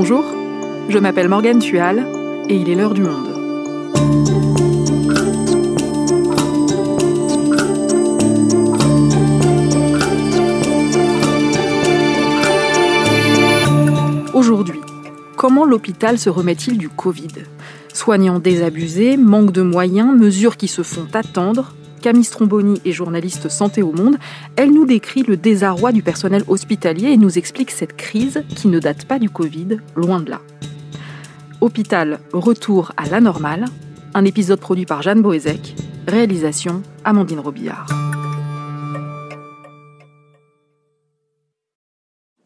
Bonjour, je m'appelle Morgane Tual et il est l'heure du monde. Aujourd'hui, comment l'hôpital se remet-il du Covid? Soignants désabusés, manque de moyens, mesures qui se font attendre, Camille Stromboni est journaliste santé au monde. Elle nous décrit le désarroi du personnel hospitalier et nous explique cette crise qui ne date pas du Covid, loin de là. Hôpital, retour à la normale. Un épisode produit par Jeanne Boézek. Réalisation Amandine Robillard.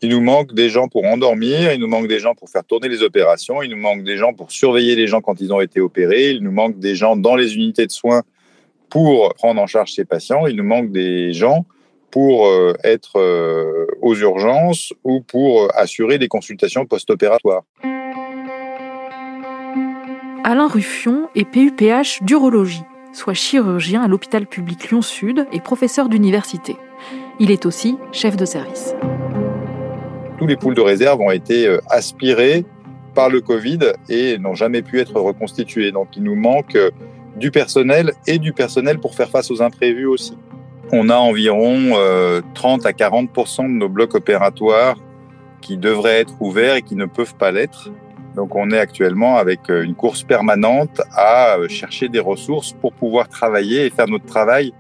Il nous manque des gens pour endormir, il nous manque des gens pour faire tourner les opérations, il nous manque des gens pour surveiller les gens quand ils ont été opérés, il nous manque des gens dans les unités de soins pour prendre en charge ces patients, il nous manque des gens pour euh, être euh, aux urgences ou pour euh, assurer des consultations post-opératoires. Alain Ruffion est PUPH d'urologie, soit chirurgien à l'hôpital public Lyon-Sud et professeur d'université. Il est aussi chef de service. Tous les poules de réserve ont été aspirés par le Covid et n'ont jamais pu être reconstitués. Donc il nous manque du personnel et du personnel pour faire face aux imprévus aussi. On a environ 30 euh, à 40 de nos blocs opératoires qui devraient être ouverts et qui ne peuvent pas l'être. Donc on est actuellement avec euh, une course permanente à euh, chercher des ressources pour pouvoir travailler et faire notre travail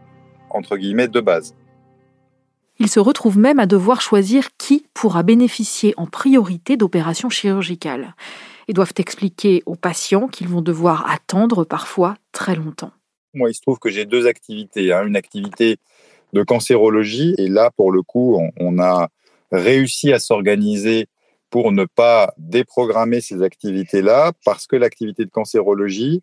entre guillemets de base. Il se retrouve même à devoir choisir qui pourra bénéficier en priorité d'opérations chirurgicales doivent expliquer aux patients qu'ils vont devoir attendre parfois très longtemps. Moi, il se trouve que j'ai deux activités. Hein. Une activité de cancérologie, et là, pour le coup, on, a réussi à s'organiser pour ne pas déprogrammer ces activités-là, parce que l'activité de cancérologie,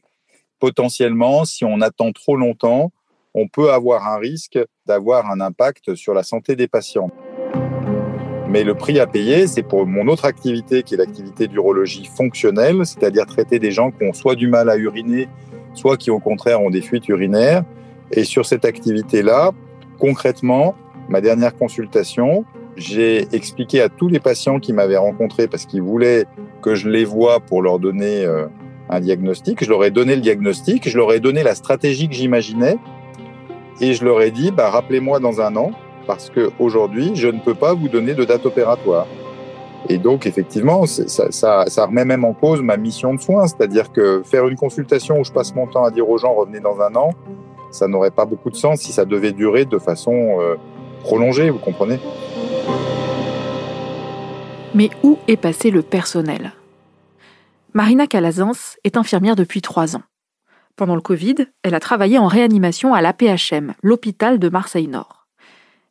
potentiellement, si on attend trop longtemps, on peut avoir un risque d'avoir un impact sur la santé des patients. Mais le prix à payer, c'est pour mon autre activité, qui est l'activité d'urologie fonctionnelle, c'est-à-dire traiter des gens qui ont soit du mal à uriner, soit qui au contraire ont des fuites urinaires. Et sur cette activité-là, concrètement, ma dernière consultation, j'ai expliqué à tous les patients qui m'avaient rencontré parce qu'ils voulaient que je les voie pour leur donner euh, un diagnostic. Je leur ai donné le diagnostic, je leur ai donné la stratégie que j'imaginais et je leur ai dit, bah, rappelez-moi dans un an parce qu'aujourd'hui, je ne peux pas vous donner de date opératoire. Et donc, effectivement, ça, ça, remet même en cause ma mission de soins, c'est-à-dire que faire une consultation où je passe mon temps à dire aux gens revenez dans un an, ça n'aurait pas beaucoup de sens si ça devait durer de façon euh, prolongée, vous comprenez? Mais où est passé le personnel? Marina Calazans est infirmière depuis trois ans. Pendant le Covid, elle a travaillé en réanimation à l'APHM, l'hôpital de Marseille-Nord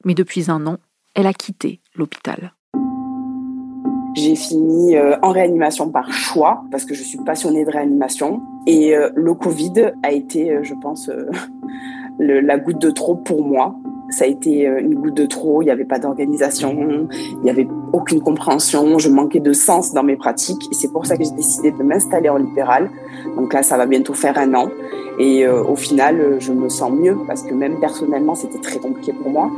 mais depuis un an, elle a quitté l'hôpital. J'ai fini euh, en réanimation par choix parce que je suis passionnée de réanimation et euh, le Covid a été, euh, je pense, la goutte de trop pour moi. Ça a été une goutte de trop, il n'y avait pas d'organisation, il n'y avait aucune compréhension, je manquais de sens dans mes pratiques et c'est pour ça que j'ai décidé de m'installer en libéral. Donc là, ça va bientôt faire un an et au final, je me sens mieux parce que même personnellement, c'était très compliqué pour moi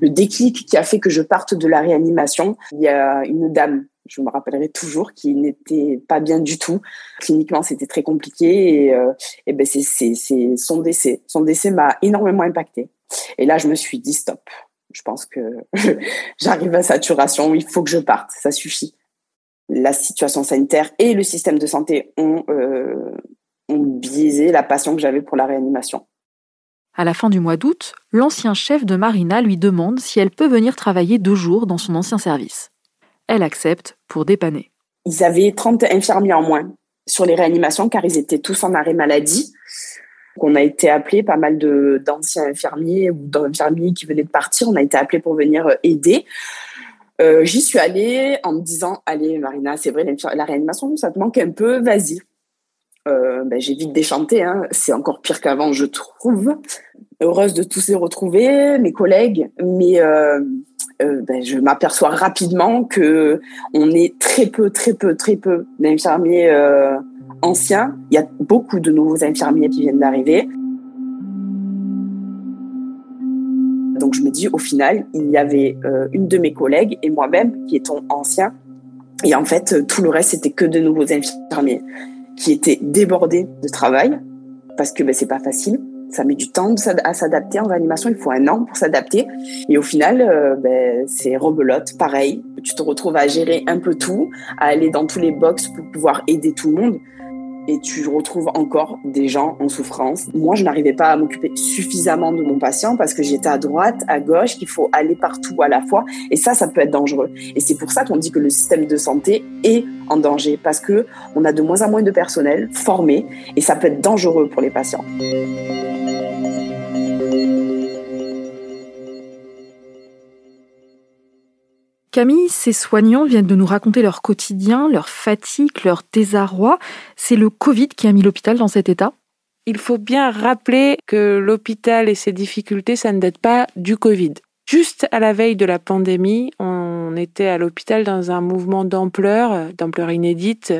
le déclic qui a fait que je parte de la réanimation. Il y a une dame, je me rappellerai toujours, qui n'était pas bien du tout. Cliniquement, c'était très compliqué et, euh, et ben c'est son décès. Son décès m'a énormément impacté. Et là, je me suis dit stop. Je pense que j'arrive à saturation. Il faut que je parte. Ça suffit. La situation sanitaire et le système de santé ont, euh, ont biaisé la passion que j'avais pour la réanimation. À la fin du mois d'août, l'ancien chef de Marina lui demande si elle peut venir travailler deux jours dans son ancien service. Elle accepte pour dépanner. Ils avaient 30 infirmiers en moins sur les réanimations car ils étaient tous en arrêt maladie. On a été appelé pas mal d'anciens infirmiers ou d'infirmiers qui venaient de partir. On a été appelé pour venir euh, aider. Euh, j'y suis allée en me disant Allez, Marina, c'est vrai, la réanimation, ça te manque un peu, vas-y. Euh, ben, j'ai vite déchanté. Hein. C'est encore pire qu'avant, je trouve. Heureuse de tous les retrouver, mes collègues, mais ben, je m'aperçois rapidement que on est très peu, très peu, très peu d'infirmiers anciens. Il y a beaucoup de nouveaux infirmiers qui viennent d'arriver. Donc je me dis, au final, il y avait euh, une de mes collègues et moi-même qui étions anciens. Et en fait, tout le reste, c'était que de nouveaux infirmiers qui étaient débordés de travail parce que ben, c'est pas facile. Ça met du temps à s'adapter en réanimation. Il faut un an pour s'adapter. Et au final, euh, ben, c'est rebelote, pareil. Tu te retrouves à gérer un peu tout, à aller dans tous les box pour pouvoir aider tout le monde et tu retrouves encore des gens en souffrance. Moi, je n'arrivais pas à m'occuper suffisamment de mon patient parce que j'étais à droite, à gauche, qu'il faut aller partout à la fois. Et ça, ça peut être dangereux. Et c'est pour ça qu'on dit que le système de santé est en danger parce que on a de moins en moins de personnel formé et ça peut être dangereux pour les patients. Camille, ces soignants viennent de nous raconter leur quotidien, leur fatigue, leur désarroi. C'est le Covid qui a mis l'hôpital dans cet état Il faut bien rappeler que l'hôpital et ses difficultés, ça ne date pas du Covid. Juste à la veille de la pandémie, on était à l'hôpital dans un mouvement d'ampleur, d'ampleur inédite,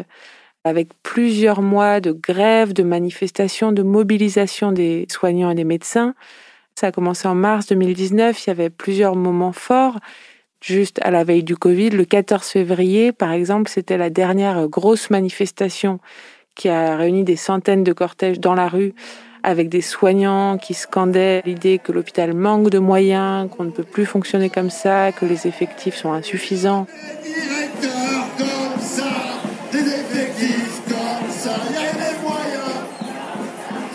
avec plusieurs mois de grève, de manifestations, de mobilisation des soignants et des médecins. Ça a commencé en mars 2019, il y avait plusieurs moments forts juste à la veille du Covid. Le 14 février, par exemple, c'était la dernière grosse manifestation qui a réuni des centaines de cortèges dans la rue avec des soignants qui scandaient l'idée que l'hôpital manque de moyens, qu'on ne peut plus fonctionner comme ça, que les effectifs sont insuffisants.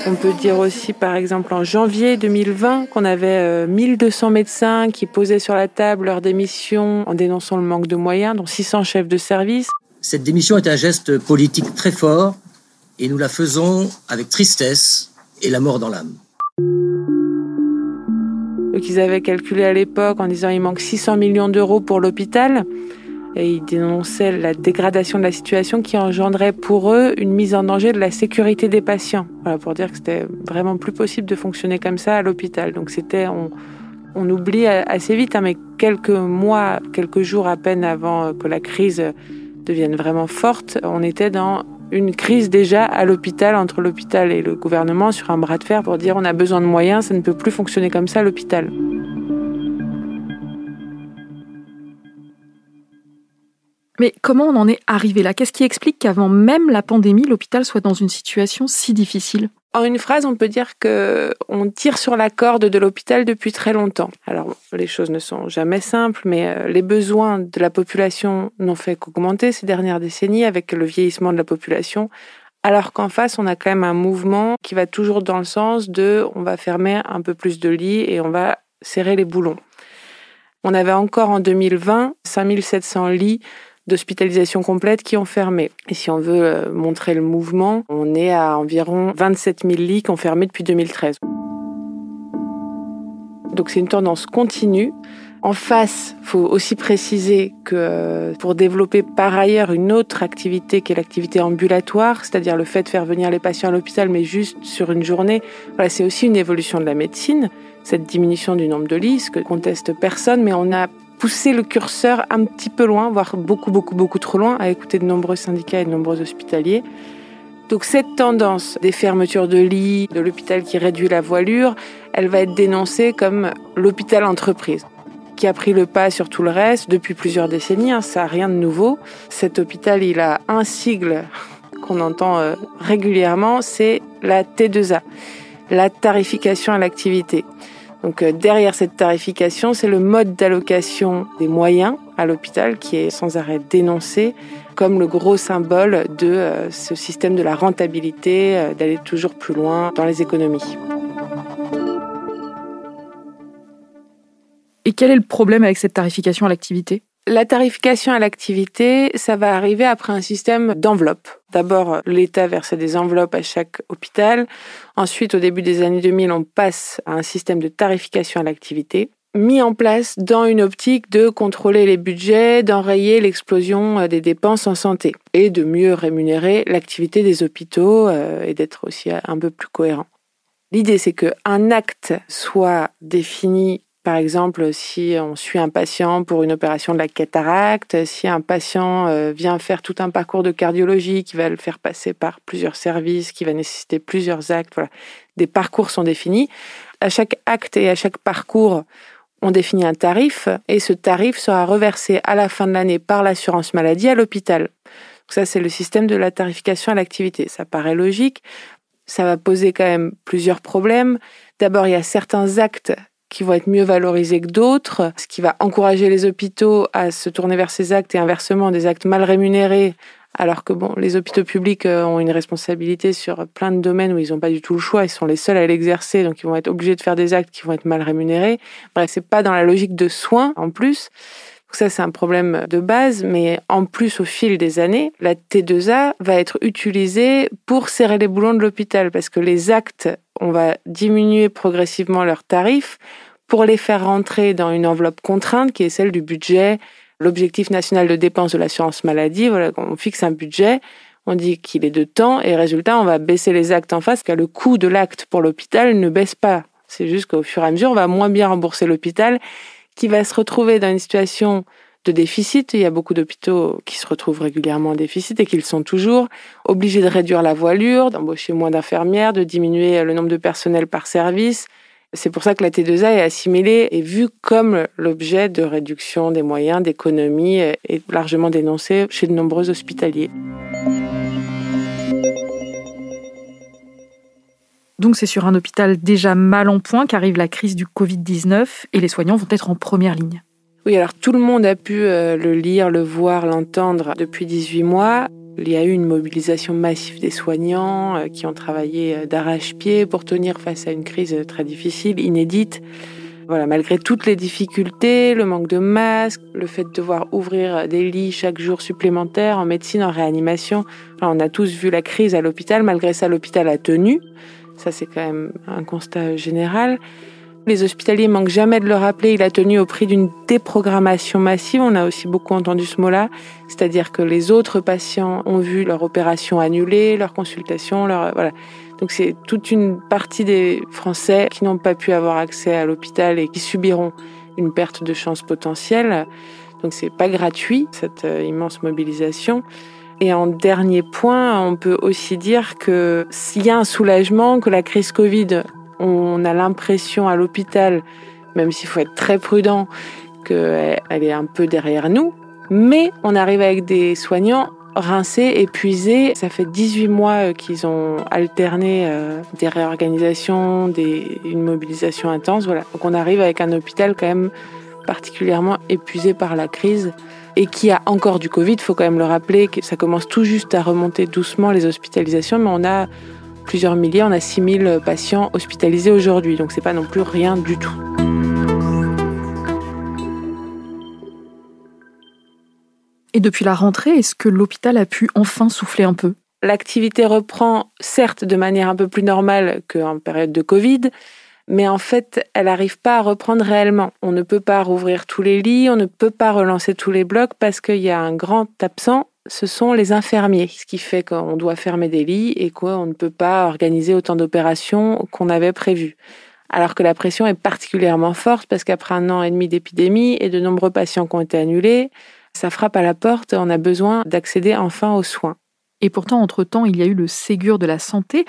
On peut dire aussi, par exemple, en janvier 2020, qu'on avait 1200 euh, médecins qui posaient sur la table leur démission en dénonçant le manque de moyens, dont 600 chefs de service. Cette démission est un geste politique très fort et nous la faisons avec tristesse et la mort dans l'âme. Donc ils avaient calculé à l'époque en disant il manque 600 millions d'euros pour l'hôpital et ils dénonçaient la dégradation de la situation qui engendrait pour eux une mise en danger de la sécurité des patients. Voilà, pour dire que c'était vraiment plus possible de fonctionner comme ça à l'hôpital. Donc c'était, on, oublie assez vite, hein, mais quelques mois, quelques jours à peine avant que la crise devienne vraiment forte, on était dans une crise déjà à l'hôpital, entre l'hôpital et le gouvernement, sur un bras de fer pour dire on a besoin de moyens, ça ne peut plus fonctionner comme ça à l'hôpital. Mais comment on en est arrivé là? Qu'est-ce qui explique qu'avant même la pandémie, l'hôpital soit dans une situation si difficile? En une phrase, on peut dire que on tire sur la corde de l'hôpital depuis très longtemps. Alors, les choses ne sont jamais simples, mais euh, les besoins de la population n'ont fait qu'augmenter ces dernières décennies avec le vieillissement de la population. Alors qu'en face, on a quand même un mouvement qui va toujours dans le sens de on va fermer un peu plus de lits et on va serrer les boulons. On avait encore en 2020 5700 lits d'hospitalisation complète qui ont fermé. Et si on veut euh, montrer le mouvement, on est à environ 27 000 lits qui ont fermé depuis 2013. Donc c'est une tendance continue. En face, faut aussi préciser que euh, pour développer par ailleurs une autre activité qui est l'activité ambulatoire, c'est-à-dire le fait de faire venir les patients à l'hôpital mais juste sur une journée, voilà, c'est aussi une évolution de la médecine, cette diminution du nombre de lits, ce que conteste personne, mais on a pousser le curseur un petit peu loin, voire beaucoup, beaucoup, beaucoup trop loin, à écouter de nombreux syndicats et de nombreux hospitaliers. Donc cette tendance des fermetures de lits, de l'hôpital qui réduit la voilure, elle va être dénoncée comme l'hôpital entreprise qui a pris le pas sur tout le reste depuis plusieurs décennies. Hein, ça n'a rien de nouveau. Cet hôpital, il a un sigle qu'on entend euh, régulièrement, c'est la T2A, la tarification à l'activité. Donc euh, derrière cette tarification, c'est le mode d'allocation des moyens à l'hôpital qui est sans arrêt dénoncé comme le gros symbole de euh, ce système de la rentabilité, euh, d'aller toujours plus loin dans les économies. Et quel est le problème avec cette tarification à l'activité? La tarification à l'activité, ça va arriver après un système d'enveloppe. D'abord, l'État versait des enveloppes à chaque hôpital. Ensuite, au début des années 2000, on passe à un système de tarification à l'activité mis en place dans une optique de contrôler les budgets, d'enrayer l'explosion euh, des dépenses en santé et de mieux rémunérer l'activité des hôpitaux euh, et d'être aussi un peu plus cohérent. L'idée, c'est qu'un acte soit défini par exemple, si on suit un patient pour une opération de la cataracte, si un patient euh, vient faire tout un parcours de cardiologie qui va le faire passer par plusieurs services, qui va nécessiter plusieurs actes, voilà, des parcours sont définis. À chaque acte et à chaque parcours, on définit un tarif et ce tarif sera reversé à la fin de l'année par l'assurance maladie à l'hôpital. Ça, c'est le système de la tarification à l'activité. Ça paraît logique. Ça va poser quand même plusieurs problèmes. D'abord, il y a certains actes qui vont être mieux valorisés que d'autres, ce qui va encourager les hôpitaux à se tourner vers ces actes et inversement des actes mal rémunérés alors que bon, les hôpitaux publics euh, ont une responsabilité sur plein de domaines où ils n'ont pas du tout le choix, ils sont les seuls à l'exercer, donc ils vont être obligés de faire des actes qui vont être mal rémunérés. Bref, c'est pas dans la logique de soins en plus. Ça, c'est un problème de base, mais en plus, au fil des années, la T2A va être utilisée pour serrer les boulons de l'hôpital, parce que les actes, on va diminuer progressivement leurs tarifs pour les faire rentrer dans une enveloppe contrainte qui est celle du budget l'objectif national de dépenses de l'assurance maladie, voilà, on fixe un budget, on dit qu'il est de temps, et résultat, on va baisser les actes en face, car le coût de l'acte pour l'hôpital ne baisse pas. C'est juste qu'au fur et à mesure, on va moins bien rembourser l'hôpital, qui va se retrouver dans une situation de déficit. Il y a beaucoup d'hôpitaux qui se retrouvent régulièrement en déficit et qui sont toujours, obligés de réduire la voilure, d'embaucher moins d'infirmières, de diminuer le nombre de personnel par service, c'est pour ça que la T2A est assimilée et vue comme l'objet de réduction des moyens, d'économie et largement dénoncée chez de nombreux hospitaliers. Donc c'est sur un hôpital déjà mal en point qu'arrive la crise du Covid-19 et les soignants vont être en première ligne. Oui, alors tout le monde a pu euh, le lire, le voir, l'entendre depuis 18 mois. Il y a eu une mobilisation massive des soignants euh, qui ont travaillé euh, d'arrache-pied pour tenir face à une crise très difficile, inédite. Voilà, malgré toutes les difficultés, le manque de masques, le fait de devoir ouvrir des lits chaque jour supplémentaires en médecine, en réanimation, on a tous vu la crise à l'hôpital. Malgré ça, l'hôpital a tenu. Ça, c'est quand même un constat général. Les hospitaliers manquent jamais de le rappeler. Il a tenu au prix d'une déprogrammation massive. On a aussi beaucoup entendu ce mot-là. C'est-à-dire que les autres patients ont vu leur opération annulée, leur consultation, leur, voilà. Donc c'est toute une partie des Français qui n'ont pas pu avoir accès à l'hôpital et qui subiront une perte de chance potentielle. Donc c'est pas gratuit, cette euh, immense mobilisation. Et en dernier point, on peut aussi dire que s'il y a un soulagement, que la crise Covid on a l'impression à l'hôpital, même s'il faut être très prudent, qu'elle est un peu derrière nous. Mais on arrive avec des soignants rincés, épuisés. Ça fait 18 mois euh, qu'ils ont alterné euh, des réorganisations, une mobilisation intense. Voilà. Donc on arrive avec un hôpital quand même particulièrement épuisé par la crise et qui a encore du Covid. Il faut quand même le rappeler que ça commence tout juste à remonter doucement les hospitalisations, mais on a plusieurs milliers. On a 6000 patients hospitalisés aujourd'hui, donc c'est pas non plus rien du tout. Et depuis la rentrée, est-ce que l'hôpital a pu enfin souffler un peu? L'activité reprend certes de manière un peu plus normale qu'en période de Covid, mais en fait, elle n'arrive pas à reprendre réellement. On ne peut pas rouvrir tous les lits, on ne peut pas relancer tous les blocs parce qu'il y a un grand absent ce sont les infirmiers, ce qui fait qu'on doit fermer des lits et qu'on ne peut pas organiser autant d'opérations qu'on avait prévu. Alors que la pression est particulièrement forte parce qu'après un an et demi d'épidémie et de nombreux patients qui ont été annulés, ça frappe à la porte, on a besoin d'accéder enfin aux soins. Et pourtant, entre-temps, il y a eu le Ségur de la santé.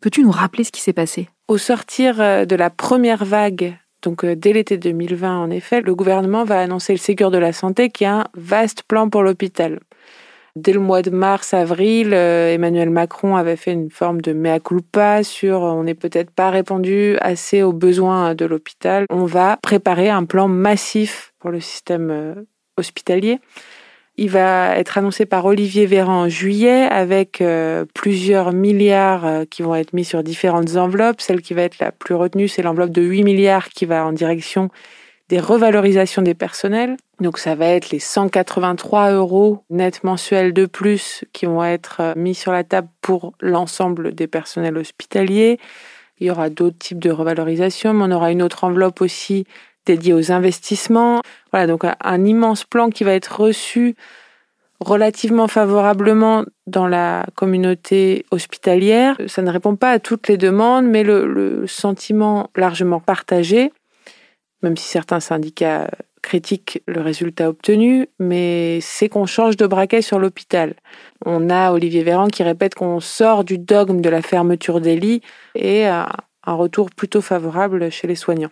Peux-tu nous rappeler ce qui s'est passé? Au sortir euh, de la première vague donc euh, dès l'été 2020, en effet, le gouvernement va annoncer le Ségur de la santé qui est un vaste plan pour l'hôpital. Dès le mois de mars, avril, euh, Emmanuel Macron avait fait une forme de mea culpa sur on n'est peut-être pas répondu assez aux besoins de l'hôpital. On va préparer un plan massif pour le système hospitalier. Il va être annoncé par Olivier Véran en juillet avec euh, plusieurs milliards qui vont être mis sur différentes enveloppes. Celle qui va être la plus retenue, c'est l'enveloppe de 8 milliards qui va en direction des revalorisations des personnels. Donc ça va être les 183 euros net mensuels de plus qui vont être euh, mis sur la table pour l'ensemble des personnels hospitaliers. Il y aura d'autres types de revalorisations, mais on aura une autre enveloppe aussi dédiée aux investissements. Voilà, donc un immense plan qui va être reçu relativement favorablement dans la communauté hospitalière. Ça ne répond pas à toutes les demandes, mais le, le sentiment largement partagé, même si certains syndicats critiquent le résultat obtenu, mais c'est qu'on change de braquet sur l'hôpital. On a Olivier Véran qui répète qu'on sort du dogme de la fermeture des lits et un retour plutôt favorable chez les soignants.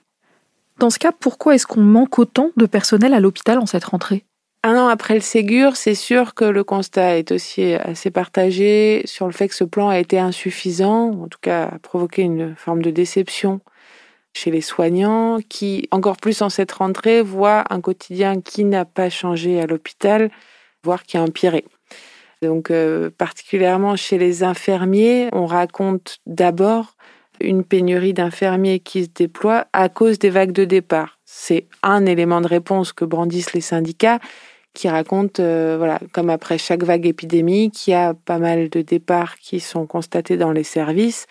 Dans ce cas, pourquoi est-ce qu'on manque autant de personnel à l'hôpital en cette rentrée? Un an après le Ségur, c'est sûr que le constat est aussi assez partagé sur le fait que ce plan a été insuffisant, en tout cas a provoqué une forme de déception chez les soignants qui, encore plus en cette rentrée, voient un quotidien qui n'a pas changé à l'hôpital, voire qui a empiré. Donc, euh, particulièrement chez les infirmiers, on raconte d'abord une pénurie d'infirmiers qui se déploie à cause des vagues de départ. C'est un élément de réponse que brandissent les syndicats qui racontent, euh, voilà, comme après chaque vague épidémique, il y a pas mal de départs qui sont constatés dans les services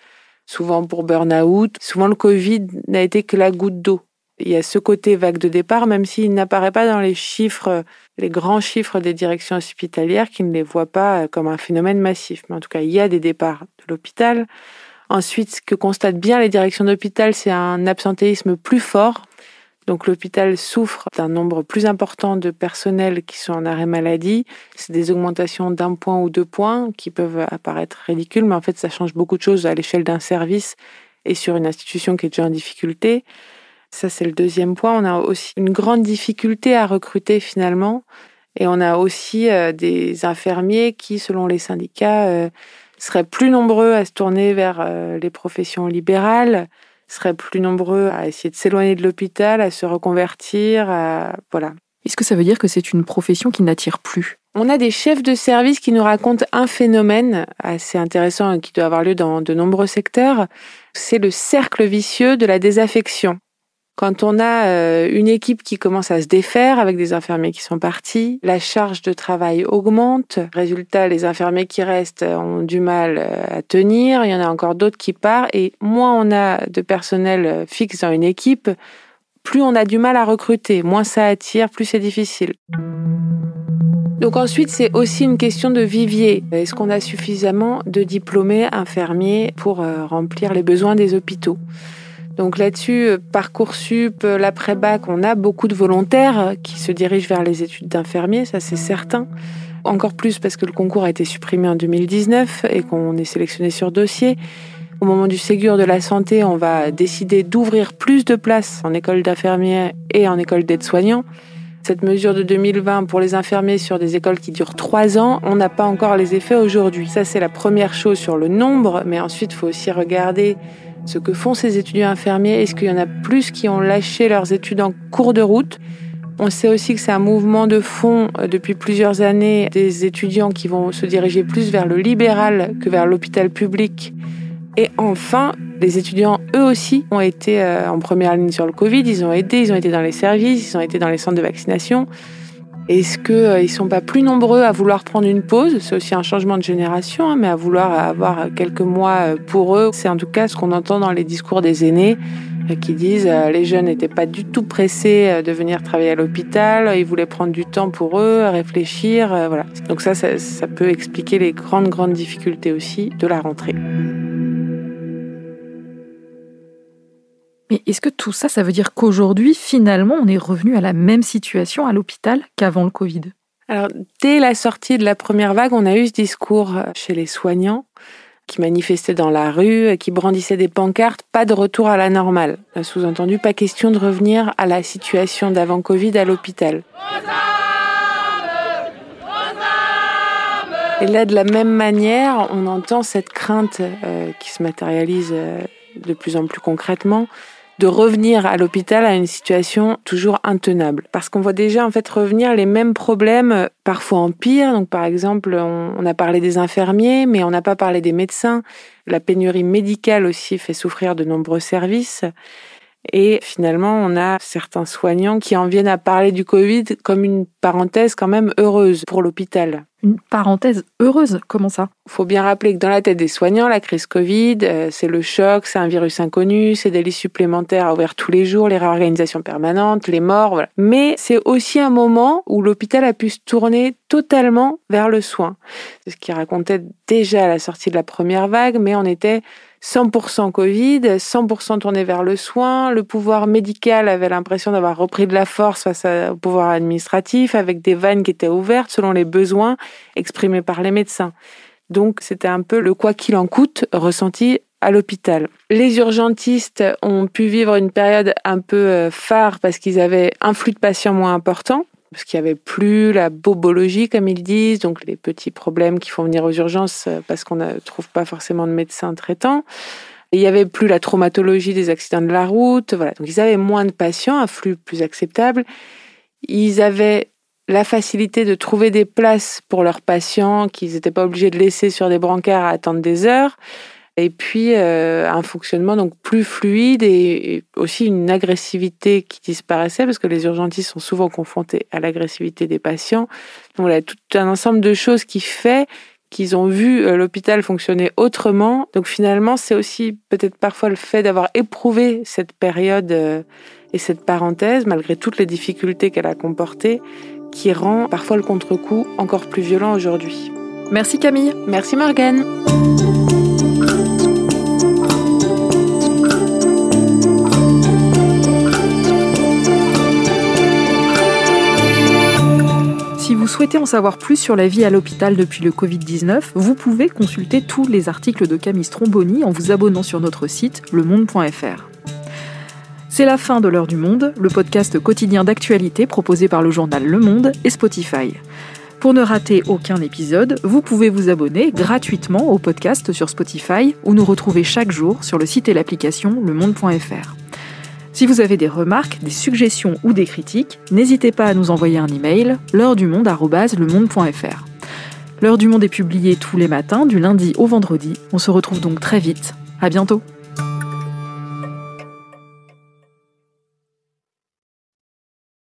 souvent pour burn-out. Souvent, le Covid n'a été que la goutte d'eau. Il y a ce côté vague de départ, même s'il n'apparaît pas dans les chiffres, les grands chiffres des directions hospitalières, qui ne les voient pas comme un phénomène massif. Mais en tout cas, il y a des départs de l'hôpital. Ensuite, ce que constatent bien les directions d'hôpital, c'est un absentéisme plus fort. Donc l'hôpital souffre d'un nombre plus important de personnels qui sont en arrêt maladie. C'est des augmentations d'un point ou deux points qui peuvent apparaître ridicules, mais en fait ça change beaucoup de choses à l'échelle d'un service et sur une institution qui est déjà en difficulté. Ça c'est le deuxième point. On a aussi une grande difficulté à recruter finalement. Et on a aussi euh, des infirmiers qui, selon les syndicats, euh, seraient plus nombreux à se tourner vers euh, les professions libérales seraient plus nombreux à essayer de s'éloigner de l'hôpital, à se reconvertir, à... voilà. Est-ce que ça veut dire que c'est une profession qui n'attire plus? On a des chefs de service qui nous racontent un phénomène assez intéressant et qui doit avoir lieu dans de nombreux secteurs. C'est le cercle vicieux de la désaffection. Quand on a euh, une équipe qui commence à se défaire avec des infirmiers qui sont partis, la charge de travail augmente. Résultat, les infirmiers qui restent ont du mal euh, à tenir. Il y en a encore d'autres qui partent. Et moins on a de personnel euh, fixe dans une équipe, plus on a du mal à recruter. Moins ça attire, plus c'est difficile. Donc ensuite, c'est aussi une question de vivier. Est-ce qu'on a suffisamment de diplômés infirmiers pour remplir les besoins des hôpitaux? Donc là-dessus, euh, Parcoursup, euh, l'après-bac, on a beaucoup de volontaires qui se dirigent vers les études d'infirmiers, ça c'est certain. Encore plus parce que le concours a été supprimé en 2019 et qu'on est sélectionné sur dossier. Au moment du Ségur de la santé, on va décider d'ouvrir plus de places en école d'infirmiers et en école d'aide-soignants. Cette mesure de 2020 pour les infirmiers sur des écoles qui durent trois ans, on n'a pas encore les effets aujourd'hui. Ça, c'est la première chose sur le nombre, mais ensuite, il faut aussi regarder ce que font ces étudiants infirmiers. Est-ce qu'il y en a plus qui ont lâché leurs études en cours de route? On sait aussi que c'est un mouvement de fond euh, depuis plusieurs années des étudiants qui vont se diriger plus vers le libéral que vers l'hôpital public. Et enfin, les étudiants, eux aussi, ont été euh, en première ligne sur le Covid. Ils ont aidé, ils ont été dans les services, ils ont été dans les centres de vaccination. Est-ce qu'ils euh, ne sont pas plus nombreux à vouloir prendre une pause? C'est aussi un changement de génération, hein, mais à vouloir avoir quelques mois euh, pour eux. C'est en tout cas ce qu'on entend dans les discours des aînés euh, qui disent les jeunes n'étaient pas du tout pressés de venir travailler à l'hôpital, ils voulaient prendre du temps pour eux, réfléchir, voilà. Donc ça, ça, ça peut expliquer les grandes, grandes difficultés aussi de la rentrée. Mais est-ce que tout ça, ça veut dire qu'aujourd'hui, finalement, on est revenu à la même situation à l'hôpital qu'avant le Covid? Alors, dès la sortie de la première vague, on a eu ce discours chez les soignants qui manifestaient dans la rue, qui brandissaient des pancartes, pas de retour à la normale. Sous-entendu, pas question de revenir à la situation d'avant Covid à l'hôpital. Et là, de la même manière, on entend cette crainte euh, qui se matérialise euh, de plus en plus concrètement de revenir à l'hôpital à une situation toujours intenable. Parce qu'on voit déjà en fait revenir les mêmes problèmes, parfois en pire. Donc par exemple, on, a parlé des infirmiers, mais on n'a pas parlé des médecins. La pénurie médicale aussi fait souffrir de nombreux services. Et finalement, on a certains soignants qui en viennent à parler du Covid comme une parenthèse quand même heureuse pour l'hôpital. Une parenthèse heureuse, comment ça? Il faut bien rappeler que dans la tête des soignants, la crise Covid, euh, c'est le choc, c'est un virus inconnu, c'est des lits supplémentaires à ouvrir tous les jours, les réorganisations permanentes, les morts, voilà. Mais c'est aussi un moment où l'hôpital a pu se tourner totalement vers le soin. C'est ce qui racontait déjà à la sortie de la première vague, mais on était 100% Covid, 100% tourné vers le soin. Le pouvoir médical avait l'impression d'avoir repris de la force face au pouvoir administratif, avec des vannes qui étaient ouvertes selon les besoins exprimés par les médecins. Donc c'était un peu le quoi qu'il en coûte ressenti à l'hôpital. Les urgentistes ont pu vivre une période un peu euh, phare parce qu'ils avaient un flux de patients moins important parce qu'il n'y avait plus la bobologie, comme ils disent, donc les petits problèmes qui font venir aux urgences euh, parce qu'on ne trouve pas forcément de médecins traitants. Il n'y avait plus la traumatologie des accidents de la route. Voilà. Donc ils avaient moins de patients, un flux plus acceptable. Ils avaient la facilité de trouver des places pour leurs patients qu'ils n'étaient pas obligés de laisser sur des brancards à attendre des heures et puis euh, un fonctionnement donc plus fluide et, aussi une agressivité qui disparaissait parce que les urgentistes sont souvent confrontés à l'agressivité des patients. Donc voilà, tout un ensemble de choses qui fait qu'ils ont vu euh, l'hôpital fonctionner autrement. Donc finalement, c'est aussi peut-être parfois le fait d'avoir éprouvé cette période euh, et cette parenthèse, malgré toutes les difficultés qu'elle a comportées, qui rend parfois le contre-coup encore plus violent aujourd'hui. Merci Camille. Merci Morgane. Vous souhaitez en savoir plus sur la vie à l'hôpital depuis le Covid-19, vous pouvez consulter tous les articles de Camille Stromboni en vous abonnant sur notre site lemonde.fr. C'est la fin de l'heure du monde, le podcast quotidien d'actualité proposé par le journal Le Monde et Spotify. Pour ne rater aucun épisode, vous pouvez vous abonner gratuitement au podcast sur Spotify ou nous retrouver chaque jour sur le site et l'application lemonde.fr. Si vous avez des remarques, des suggestions ou des critiques, n'hésitez pas à nous envoyer un email l'heure du monde @lemonde.fr. L'heure du monde est publiée tous les matins du lundi au vendredi. On se retrouve donc très vite. À bientôt.